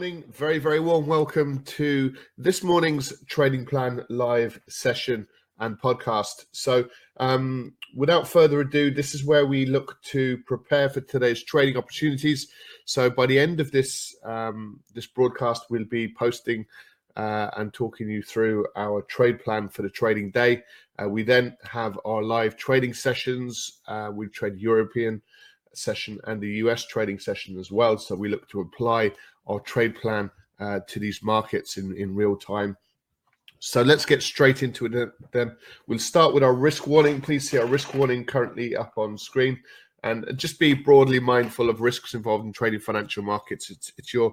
morning. Very, very warm welcome to this morning's Trading Plan live session and podcast. So, um, without further ado, this is where we look to prepare for today's trading opportunities. So, by the end of this um, this broadcast, we'll be posting uh, and talking you through our trade plan for the trading day. Uh, we then have our live trading sessions. Uh, we trade European session and the US trading session as well. So we look to apply our trade plan uh, to these markets in, in real time. So let's get straight into it then. We'll start with our risk warning. Please see our risk warning currently up on screen. And just be broadly mindful of risks involved in trading financial markets. It's, it's your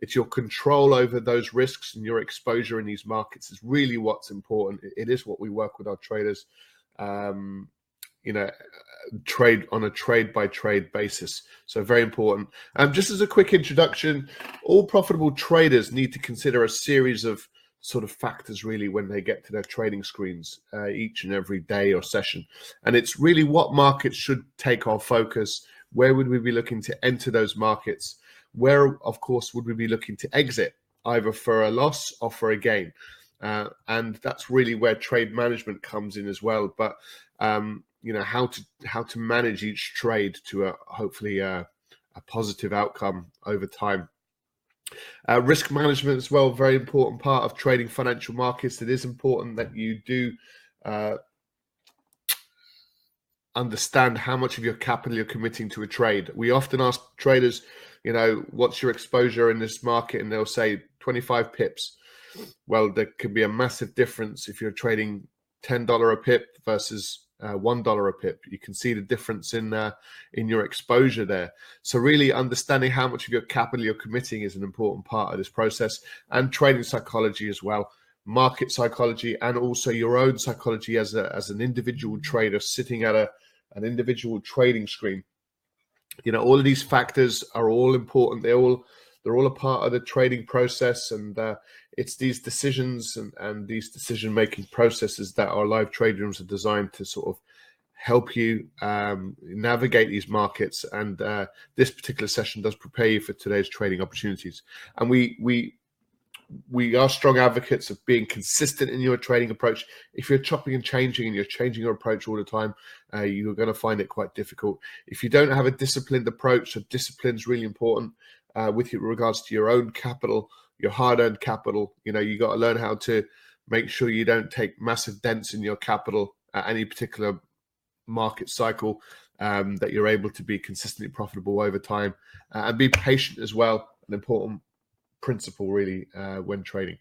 it's your control over those risks and your exposure in these markets is really what's important. It is what we work with our traders um, you know trade on a trade by trade basis. So very important. Um, just as a quick introduction all profitable traders need to consider a series of sort of factors really when they get to their trading screens uh, each and every day or session. And it's really what markets should take our focus. Where would we be looking to enter those markets? Where of course would we be looking to exit? Either for a loss or for a gain. Uh, and that's really where trade management comes in as well. But um, you know how to how to manage each trade to a hopefully a, a positive outcome over time. Uh, risk management as well, very important part of trading financial markets. It is important that you do uh, understand how much of your capital you're committing to a trade. We often ask traders, you know, what's your exposure in this market, and they'll say 25 pips. Well, there can be a massive difference if you're trading $10 a pip versus uh, one dollar a pip. You can see the difference in uh, in your exposure there. So really understanding how much of your capital you're committing is an important part of this process, and trading psychology as well, market psychology, and also your own psychology as a as an individual trader sitting at a an individual trading screen. You know, all of these factors are all important. They all they're all a part of the trading process, and uh, it's these decisions and, and these decision making processes that our live trade rooms are designed to sort of help you um, navigate these markets. And uh, this particular session does prepare you for today's trading opportunities. And we we we are strong advocates of being consistent in your trading approach. If you're chopping and changing and you're changing your approach all the time, uh, you're going to find it quite difficult. If you don't have a disciplined approach, so discipline is really important uh, with regards to your own capital, your hard-earned capital. You know, you got to learn how to make sure you don't take massive dents in your capital at any particular market cycle. Um, that you're able to be consistently profitable over time uh, and be patient as well. An important principle, really, uh, when trading.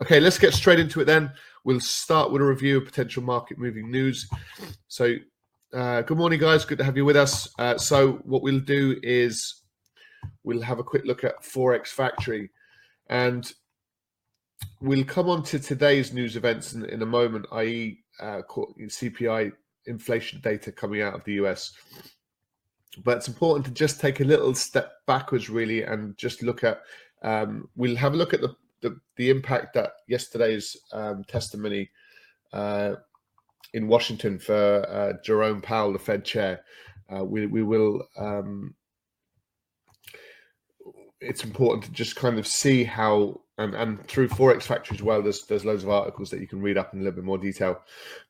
Okay, let's get straight into it then. We'll start with a review of potential market moving news. So, uh, good morning, guys. Good to have you with us. Uh, so, what we'll do is we'll have a quick look at Forex Factory and we'll come on to today's news events in, in a moment, i.e., uh, CPI inflation data coming out of the US. But it's important to just take a little step backwards, really, and just look at. Um, we'll have a look at the the, the impact that yesterday's um, testimony uh, in Washington for uh, Jerome Powell, the Fed chair. Uh, we we will um, it's important to just kind of see how and, and through forex factory as well there's there's loads of articles that you can read up in a little bit more detail.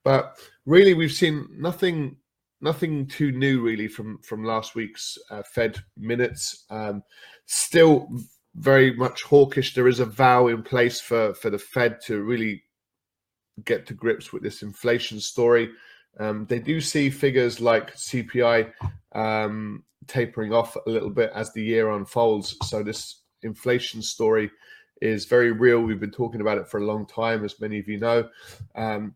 But really we've seen nothing nothing too new really from from last week's uh, fed minutes. Um, still very much hawkish. There is a vow in place for for the fed to really get to grips with this inflation story um, they do see figures like cpi um, tapering off a little bit as the year unfolds. So this inflation story is very real. We've been talking about it for a long time, as many of you know. Um,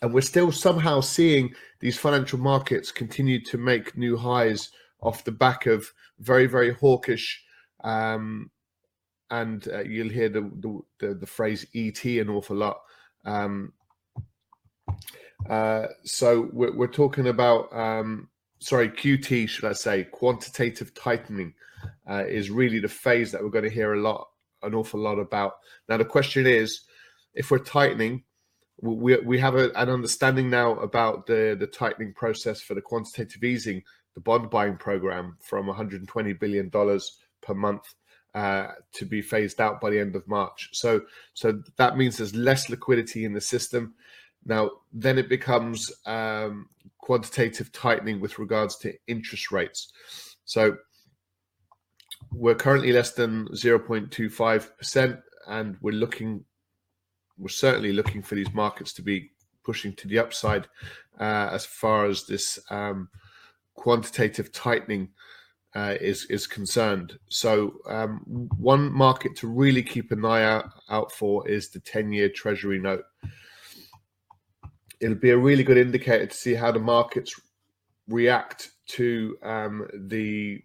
and we're still somehow seeing these financial markets continue to make new highs off the back of very, very hawkish. Um, and uh, you'll hear the, the, the, phrase ET an awful lot. Um, uh, so we're, we're, talking about um, sorry, QT, should I say, quantitative tightening, uh, is really the phase that we're going to hear a lot, an awful lot about. Now, the question is, if we're tightening, we we have a, an understanding now about the the tightening process for the quantitative easing, the bond buying program from 120 billion dollars per month uh, to be phased out by the end of March. So, so that means there's less liquidity in the system. Now, then it becomes um, quantitative tightening with regards to interest rates. So, we're currently less than 0.25%, and we're looking, we're certainly looking for these markets to be pushing to the upside uh, as far as this um, quantitative tightening uh, is is concerned. So um, one market to really keep an eye out, out for is the ten year Treasury note. It'll be a really good indicator to see how the markets react to um, the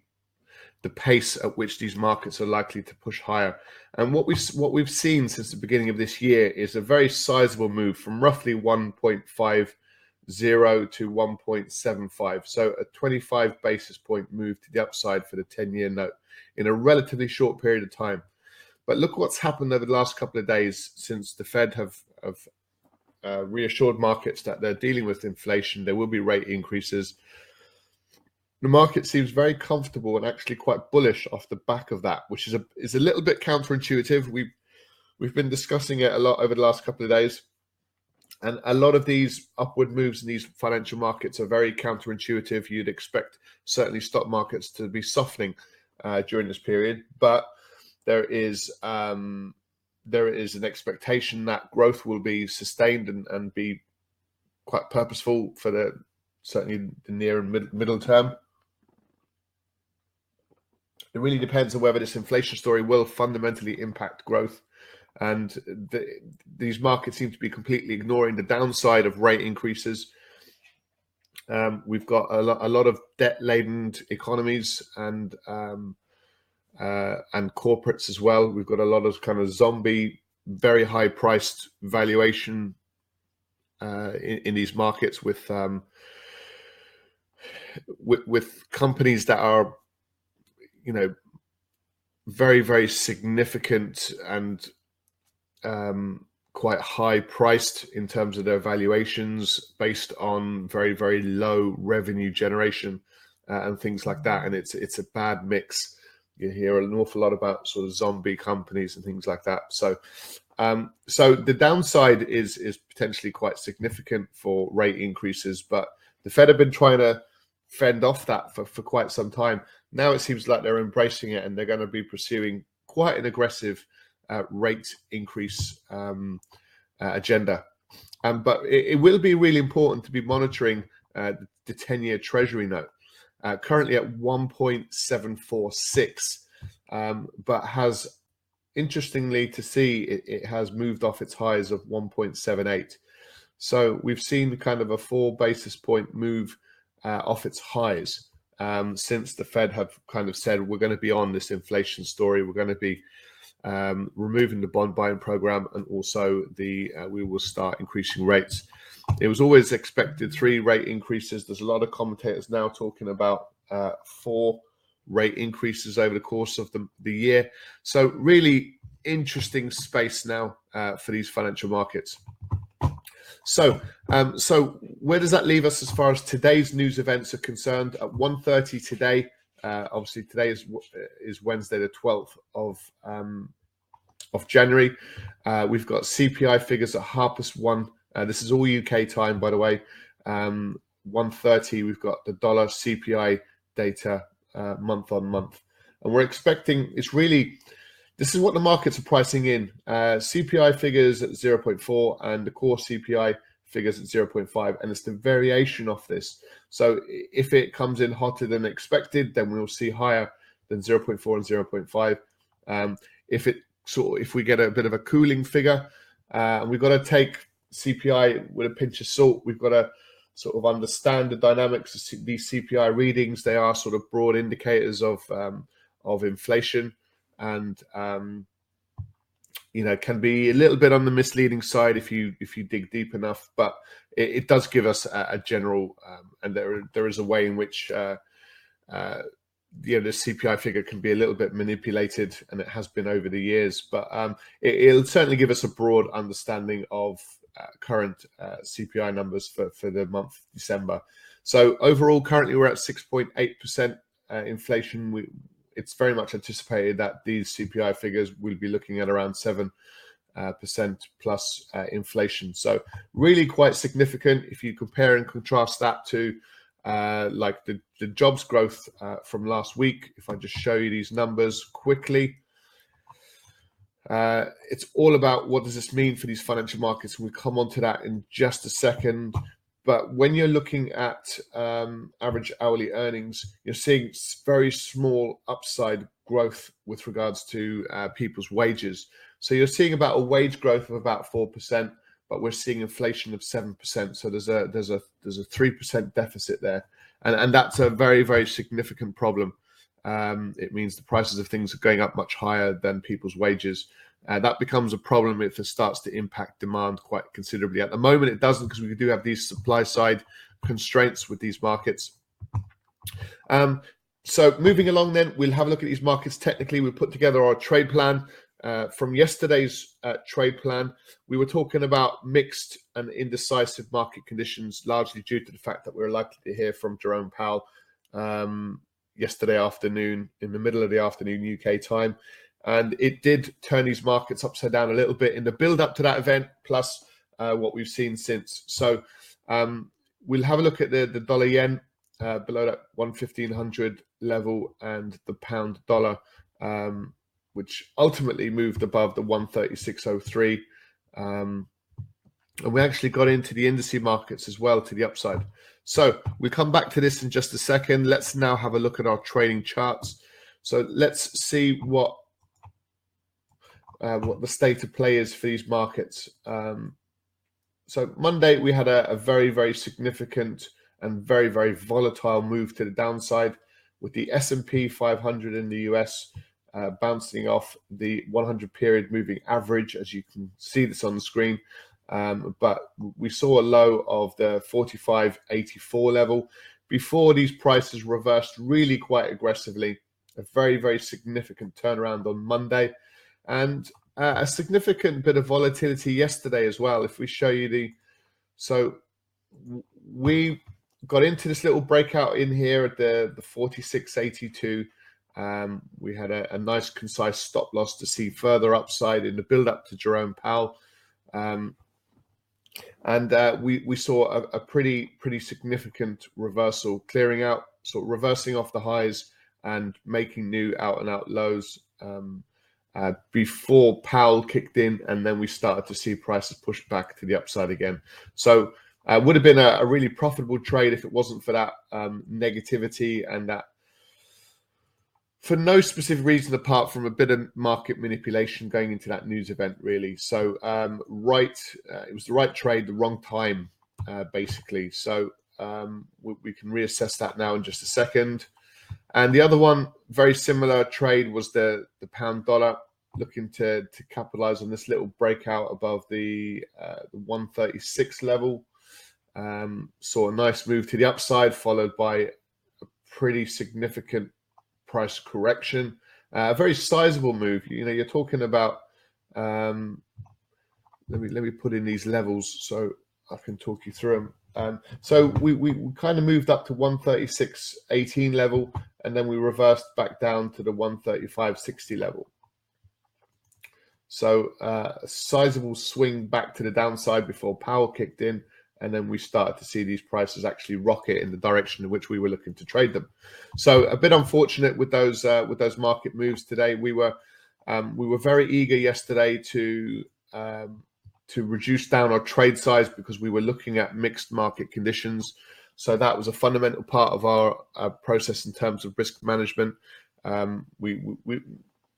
the pace at which these markets are likely to push higher. And what we've what we've seen since the beginning of this year is a very sizable move from roughly 1.50 to 1.75. So a 25 basis point move to the upside for the 10-year note in a relatively short period of time. But look what's happened over the last couple of days since the Fed have, have uh, reassured markets that they're dealing with inflation. There will be rate increases the market seems very comfortable and actually quite bullish off the back of that, which is a is a little bit counterintuitive. We've we've been discussing it a lot over the last couple of days, and a lot of these upward moves in these financial markets are very counterintuitive. You'd expect certainly stock markets to be softening uh, during this period, but there is um, there is an expectation that growth will be sustained and, and be quite purposeful for the certainly the near and mid, middle term. It really depends on whether this inflation story will fundamentally impact growth. And the, these markets seem to be completely ignoring the downside of rate increases. Um, we've got a lot, a lot of debt-laden economies and um, uh, and corporates as well. We've got a lot of kind of zombie, very high-priced valuation uh, in, in, these markets with, um, with with companies that are you know, very, very significant and um, quite high priced in terms of their valuations based on very, very low revenue generation uh, and things like that. And it's it's a bad mix. You hear an awful lot about sort of zombie companies and things like that. So, um, so the downside is is potentially quite significant for rate increases, but the Fed have been trying to fend off that for, for quite some time. Now it seems like they're embracing it and they're going to be pursuing quite an aggressive uh, rate increase um, uh, agenda. Um, but it, it, will be really important to be monitoring uh, the 10 year Treasury note, uh, currently at 1.746, um, but has interestingly to see it, it has moved off its highs of 1.78. So we've seen kind of a four basis point move uh, off its highs um, since the Fed have kind of said we're going to be on this inflation story. We're going to be um, removing the bond buying program, and also the uh, we will start increasing rates. It was always expected three rate increases. There's a lot of commentators now talking about uh, four rate increases over the course of the, the year. So really interesting space now uh, for these financial markets. So, um, so where does that leave us as far as today's news events are concerned? At 1.30 today, uh, obviously today is is Wednesday, the 12th of um, of January. Uh, we've got CPI figures at half past one. Uh, this is all UK time, by the way. Um, 1.30, we've got the dollar CPI data uh, month on month, and we're expecting it's really this is what the markets are pricing in. Uh, CPI figures at 0.4 and the core CPI figures at 0.5, and it's the variation of this. So if it comes in hotter than expected, then we'll see higher than 0.4 and 0.5. Um, if it sort of, if we get a bit of a cooling figure, uh, we've got to take CPI with a pinch of salt. We've got to sort of understand the dynamics of these CPI readings. They are sort of broad indicators of um, of inflation and um, you know can be a little bit on the misleading side if you if you dig deep enough but it, it does give us a, a general um, and there there is a way in which uh, uh, you know the CPI figure can be a little bit manipulated and it has been over the years but um, it, will certainly give us a broad understanding of current uh, CPI numbers for for the month of December so overall currently we're at 6.8 percent uh, inflation we it's very much anticipated that these CPI figures will be looking at around seven uh, percent plus uh, inflation. So really quite significant if you compare and contrast that to uh, like the, the jobs growth uh, from last week. If I just show you these numbers quickly, uh, it's all about what does this mean for these financial markets. We'll come on to that in just a second. But when you're looking at um, average hourly earnings, you're seeing very small upside growth with regards to uh, people's wages. So you're seeing about a wage growth of about four percent, but we're seeing inflation of seven percent. So there's a there's a there's a three percent deficit there, and and that's a very very significant problem. Um, it means the prices of things are going up much higher than people's wages. Uh, that becomes a problem if it starts to impact demand quite considerably. At the moment, it doesn't because we do have these supply side constraints with these markets. Um, so moving along, then we'll have a look at these markets technically. We'll put together our trade plan. Uh, from yesterday's uh, trade plan, we were talking about mixed and indecisive market conditions, largely due to the fact that we are likely to hear from Jerome Powell um, yesterday afternoon, in the middle of the afternoon UK time. And it did turn these markets upside down a little bit in the build up to that event, plus uh, what we've seen since. So um, we'll have a look at the, the dollar yen uh, below that 11500 level and the pound dollar. Um, which ultimately moved above the 136.03. Um, and we actually got into the indice markets as well to the upside. So we'll come back to this in just a second. Let's now have a look at our trading charts. So let's see what uh, what the state of play is for these markets. Um, so Monday we had a, a, very very significant and very very volatile move to the downside with the S&P 500 in the US uh, bouncing off the 100 period moving average, as you can see this on the screen. Um, but we saw a low of the 45.84 level before these prices reversed really quite aggressively. A very, very significant turnaround on Monday and uh, a significant bit of volatility yesterday as well. If we show you the so we got into this little breakout in here at the the 46.82 um, we had a, a, nice, concise stop loss to see further upside in the build up to Jerome Powell. Um, and uh, we, we saw a, a, pretty pretty significant reversal, clearing out, sort of reversing off the highs and making new out and out lows um, uh, before Powell kicked in, and then we started to see prices push back to the upside again. So uh, would have been a, a, really profitable trade if it wasn't for that um, negativity and that for no specific reason apart from a bit of market manipulation going into that news event, really. So, um, right, uh, it was the right trade, the wrong time, uh, basically. So, um, we, we, can reassess that now in just a second. And the other one, very similar trade, was the the pound dollar, looking to to capitalize on this little breakout above the uh, the 136 level. Um, saw a nice move to the upside, followed by a pretty significant price correction. Uh, a very sizable move. You know, you're talking about. Um, let me let me put in these levels so I can talk you through them. Um, so we, we, we kind of moved up to 136.18 level, and then we reversed back down to the 135.60 level. So uh, a sizable swing back to the downside before Powell kicked in, and then we started to see these prices actually rocket in the direction in which we were looking to trade them. So a bit unfortunate with those uh, with those market moves today. We were um, we were very eager yesterday to um, to reduce down our trade size because we were looking at mixed market conditions. So that was a fundamental part of our uh, process in terms of risk management. Um, we, we,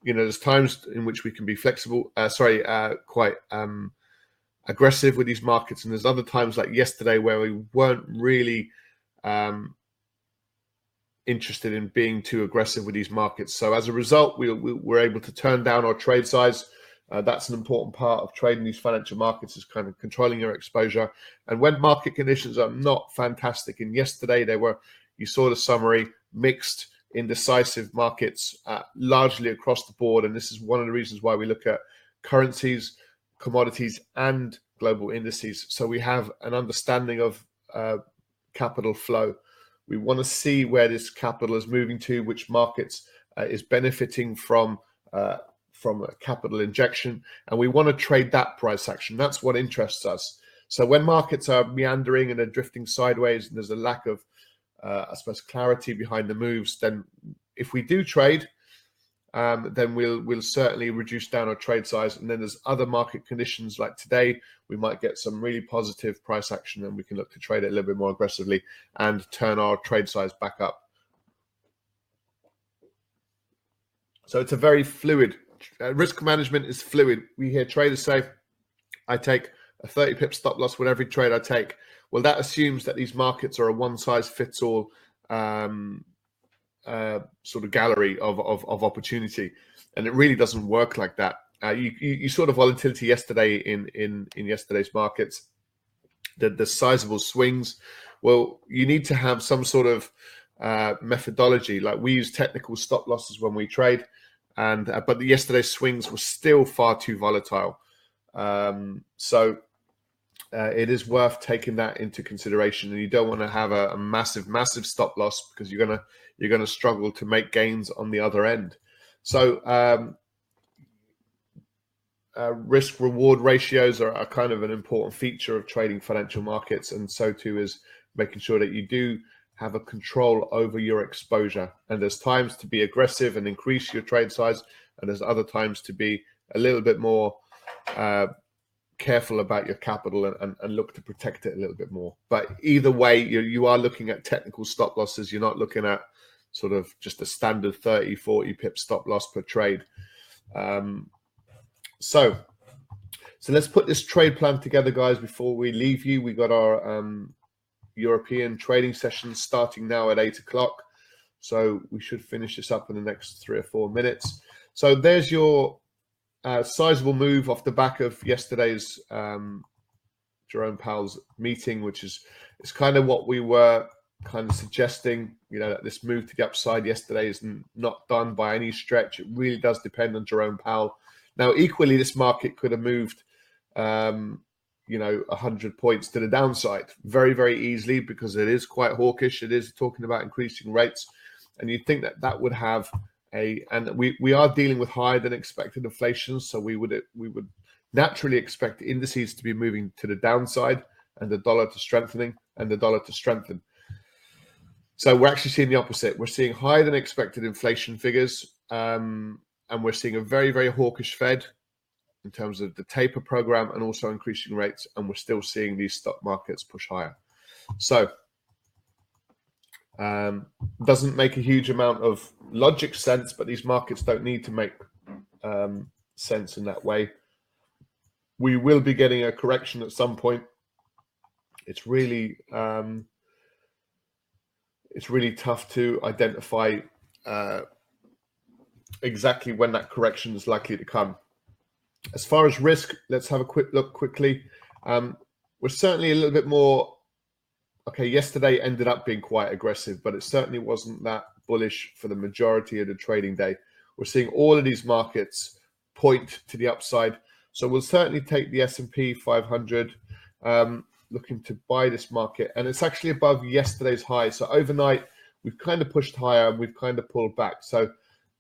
you know, there's times in which we can be flexible. Uh, sorry, uh, quite um, aggressive with these markets, and there's other times like yesterday where we weren't really um, interested in being too aggressive with these markets. So as a result, we, we were able to turn down our trade size. Uh, that's an important part of trading these financial markets is kind of controlling your exposure. And when market conditions are not fantastic, and yesterday they were, you saw the summary, mixed, indecisive markets, uh, largely across the board. And this is one of the reasons why we look at currencies commodities and global indices. So we have an understanding of uh, capital flow. We want to see where this capital is moving to, which markets uh, is benefiting from uh, from a capital injection, and we want to trade that price action. That's what interests us. So when markets are meandering and are drifting sideways, and there's a lack of, uh, I suppose, clarity behind the moves, then if we do trade, um, then we'll we'll certainly reduce down our trade size. And then there's other market conditions like today, we might get some really positive price action, and we can look to trade it a little bit more aggressively and turn our trade size back up. So it's a very fluid uh, risk management is fluid. We hear traders say, I take a 30 pip stop loss with every trade I take. Well, that assumes that these markets are a one size fits all um, uh, sort of gallery of, of, of, opportunity. And it really doesn't work like that. Uh, you, you, you, saw the volatility yesterday in, in, in yesterday's markets, the, the sizable swings. Well, you need to have some sort of uh, methodology. Like we use technical stop losses when we trade and uh, but yesterday's swings were still far too volatile. Um, so uh, it is worth taking that into consideration, and you don't want to have a, a, massive, massive stop loss because you're gonna you're gonna struggle to make gains on the other end. So um, uh, risk reward ratios are, are, kind of an important feature of trading financial markets, and so too is making sure that you do have a control over your exposure. And there's times to be aggressive and increase your trade size, and there's other times to be a little bit more uh, careful about your capital and, and, and, look to protect it a little bit more. But either way, you, you are looking at technical stop losses. You're not looking at sort of just a standard 30, 40 pip stop loss per trade. Um, so, so let's put this trade plan together, guys. Before we leave you, we got our um, European trading sessions starting now at eight o'clock. So we should finish this up in the next three or four minutes. So there's your uh, sizable move off the back of yesterday's um, Jerome Powell's meeting, which is it's kind of what we were kind of suggesting. You know that this move to the upside yesterday is not done by any stretch. It really does depend on Jerome Powell. Now, equally, this market could have moved um, you know, 100 points to the downside very, very easily because it is quite hawkish. It is talking about increasing rates. And you'd think that that would have a, and we, we are dealing with higher than expected inflation. So we would, we would naturally expect indices to be moving to the downside and the dollar to strengthening and the dollar to strengthen. So we're actually seeing the opposite. We're seeing higher than expected inflation figures. Um, and we're seeing a very, very hawkish Fed in terms of the taper program and also increasing rates, and we're still seeing these stock markets push higher. So, um, doesn't make a huge amount of logic sense, but these markets don't need to make um, sense in that way. We will be getting a correction at some point. It's really um, it's really tough to identify uh, exactly when that correction is likely to come. As far as risk, let's have a quick look quickly. Um, we're certainly a little bit more. Okay, yesterday ended up being quite aggressive, but it certainly wasn't that bullish for the majority of the trading day. We're seeing all of these markets point to the upside, so we'll certainly take the S and P 500. Um, looking to buy this market, and it's actually above yesterday's high. So overnight, we've kind of pushed higher and we've kind of pulled back. So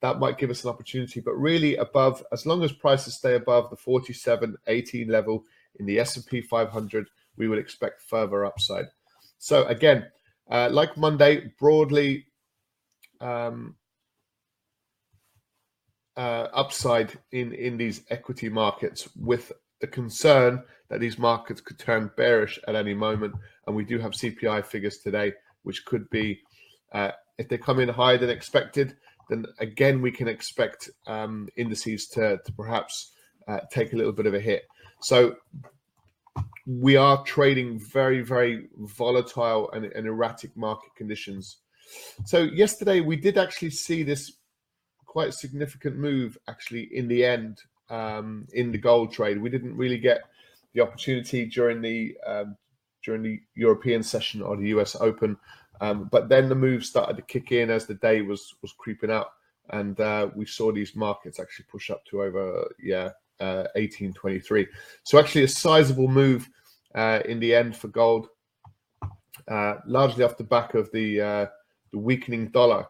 that might give us an opportunity. But really, above as long as prices stay above the 47.18 level in the S&P 500, we would expect further upside. So again, uh, like Monday, broadly um, uh, upside in in these equity markets with the concern that these markets could turn bearish at any moment. And we do have CPI figures today, which could be, uh, if they come in higher than expected, then again we can expect um, indices to, to perhaps uh, take a little bit of a hit. So we are trading very, very volatile and, and erratic market conditions. So yesterday we did actually see this quite significant move actually in the end um, in the gold trade. We didn't really get the opportunity during the um, during the European session or the US Open um, but then the move started to kick in as the day was was creeping up, and uh, we saw these markets actually push up to over yeah uh, 1823. So actually a sizable move uh, in the end for gold, uh, largely off the back of the uh, the weakening dollar,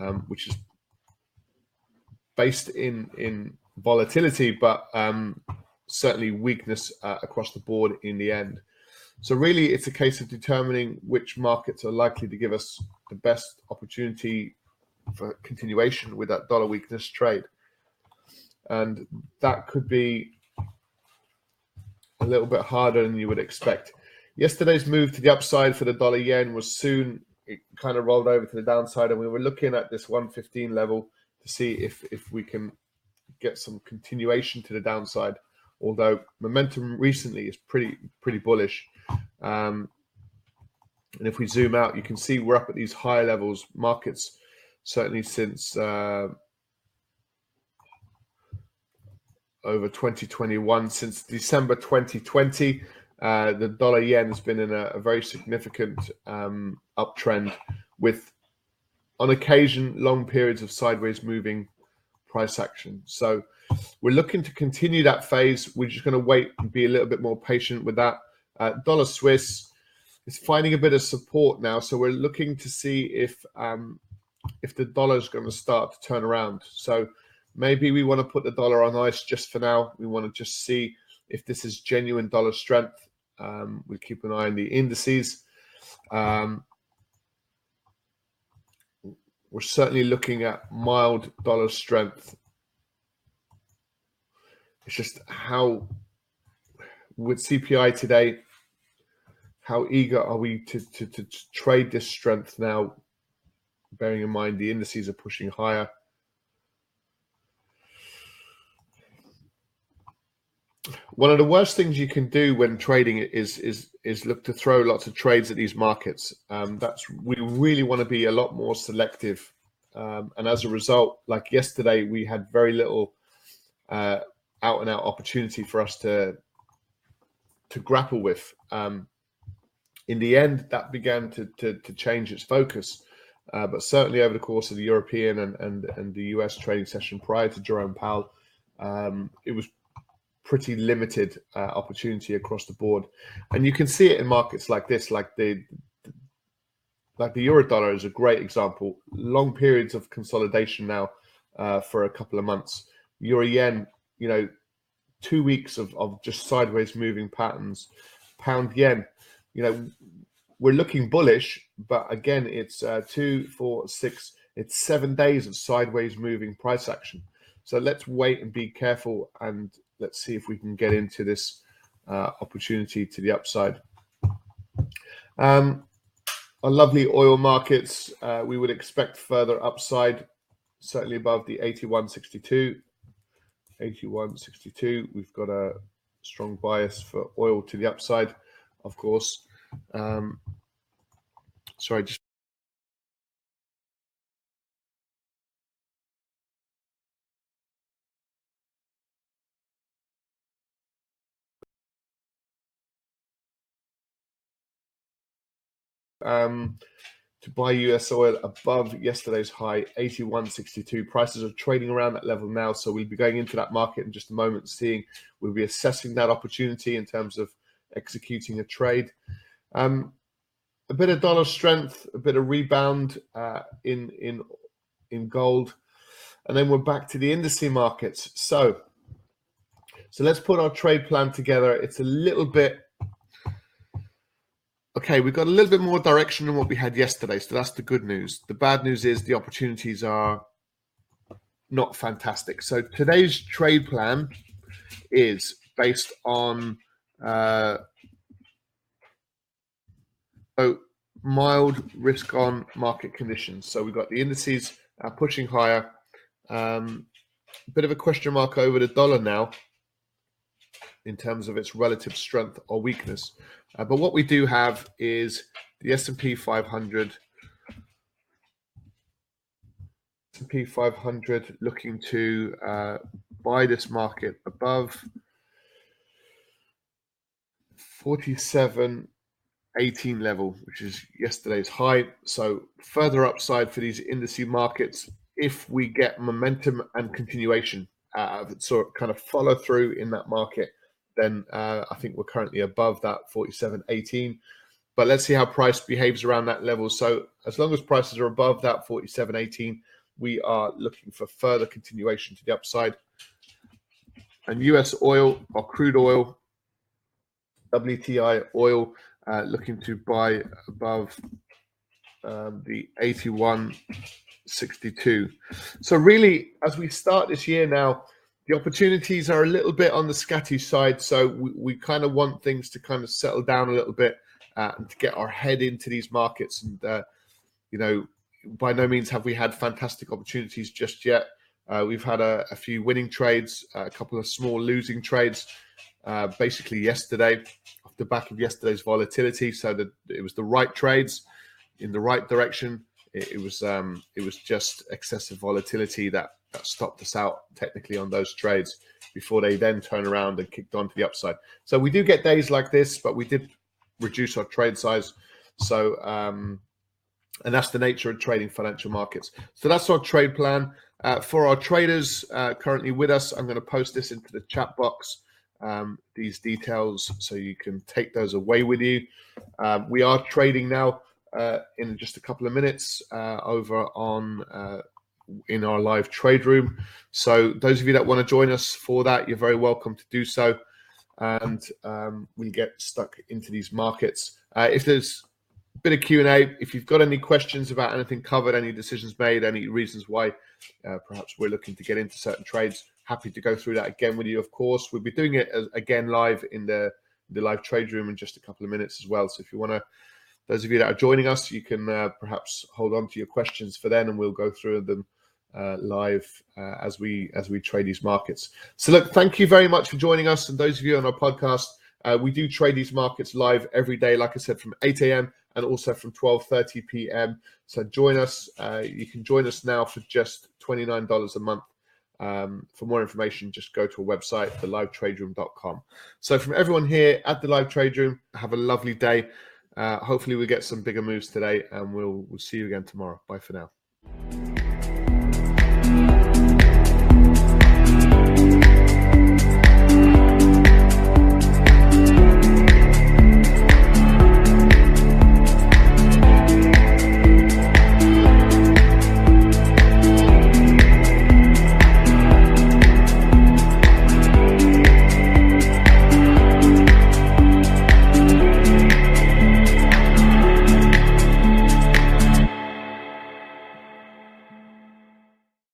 um, which is based in in volatility, but um, certainly weakness uh, across the board in the end. So really, it's a case of determining which markets are likely to give us the best opportunity for continuation with that dollar weakness trade, and that could be a little bit harder than you would expect. Yesterday's move to the upside for the dollar yen was soon it kind of rolled over to the downside, and we were looking at this 115 level to see if if we can get some continuation to the downside. Although momentum recently is pretty pretty bullish, um, and if we zoom out, you can see we're up at these higher levels. Markets certainly since uh, over 2021, since December 2020. Uh, the dollar yen has been in a, a very significant um, uptrend with, on occasion, long periods of sideways moving price action. So we're looking to continue that phase. We're just going to wait and be a little bit more patient with that. Uh, dollar Swiss is finding a bit of support now, so we're looking to see if um, if the dollar is going to start to turn around. So maybe we want to put the dollar on ice just for now. We want to just see if this is genuine dollar strength um, we'll keep an eye on the indices. Um, we're certainly looking at mild dollar strength. It's just how, with CPI today, how eager are we to, to, to trade this strength now, bearing in mind the indices are pushing higher. One of the worst things you can do when trading is is is look to throw lots of trades at these markets. Um, that's we really want to be a lot more selective, um, and as a result, like yesterday, we had very little uh, out and out opportunity for us to to grapple with. Um, in the end, that began to to, to change its focus, uh, but certainly over the course of the European and and, and the US trading session prior to Jerome Powell, um, it was pretty limited uh, opportunity across the board, and you can see it in markets like this, like the like the euro dollar is a great example. Long periods of consolidation now uh, for a couple of months. Euro yen, you know, two weeks of, of just sideways moving patterns. Pound yen, you know, we're looking bullish, but again, it's uh, two, four, six, it's seven days of sideways moving price action. So let's wait and be careful and let's see if we can get into this uh, opportunity to the upside. Um, lovely oil markets, uh, we would expect further upside, certainly above the 81.62. 81.62. We've got a strong bias for oil to the upside, of course. Um, sorry, just um, to buy US oil above yesterday's high, 81.62. Prices are trading around that level now. So we'll be going into that market in just a moment, seeing we'll be assessing that opportunity in terms of executing a trade. Um, a bit of dollar strength, a bit of rebound uh, in in in gold, and then we're back to the indice markets. So, so let's put our trade plan together. It's a little bit okay, we've got a little bit more direction than what we had yesterday. So that's the good news. The bad news is the opportunities are not fantastic. So today's trade plan is based on uh, so mild risk on market conditions. So we've got the indices are pushing higher. Um, bit of a question mark over the dollar now in terms of its relative strength or weakness. Uh, but what we do have is the S&P 500 S&P 500 looking to uh, buy this market above 47 18 level, which is yesterday's high. So further upside for these indice markets if we get momentum and continuation, uh, sort of kind of follow through in that market then uh, I think we're currently above that 47.18. But let's see how price behaves around that level. So as long as prices are above that 47.18, we are looking for further continuation to the upside. And US oil or crude oil, WTI oil, uh, looking to buy above um, the 81.62. So really, as we start this year now, the opportunities are a little bit on the scatty side. So we, we kind of want things to kind of settle down a little bit uh, and to get our head into these markets. And, uh, you know, by no means have we had fantastic opportunities just yet. Uh, we've had a, a, few winning trades, a couple of small losing trades, uh, basically yesterday, off the back of yesterday's volatility. So that it was the right trades in the right direction. It, it was um, it was just excessive volatility that that stopped us out technically on those trades before they then turn around and kicked on to the upside. So we do get days like this, but we did reduce our trade size. So um, and that's the nature of trading financial markets. So that's our trade plan. Uh, for our traders uh, currently with us, I'm going to post this into the chat box, um, these details, so you can take those away with you. Um, we are trading now uh, in just a couple of minutes uh, over on uh, in our live trade room. So those of you that want to join us for that, you're very welcome to do so. And um, we get stuck into these markets. Uh, if there's a bit of Q and A, if you've got any questions about anything covered, any decisions made, any reasons why uh, perhaps we're looking to get into certain trades, happy to go through that again with you. Of course, we'll be doing it as, again live in the the live trade room in just a couple of minutes as well. So if you want to those of you that are joining us, you can uh, perhaps hold on to your questions for then, and we'll go through them uh, live uh, as we as we trade these markets. So look, thank you very much for joining us, and those of you on our podcast. Uh, we do trade these markets live every day, like I said, from 8 a.m. and also from 12:30 p.m. So join us. Uh, you can join us now for just $29 a month. Um, for more information, just go to our website, thelivetraderoom.com. So from everyone here at the Live Trade Room, have a lovely day. Uh, hopefully, we get some bigger moves today, and we'll we'll see you again tomorrow. Bye for now.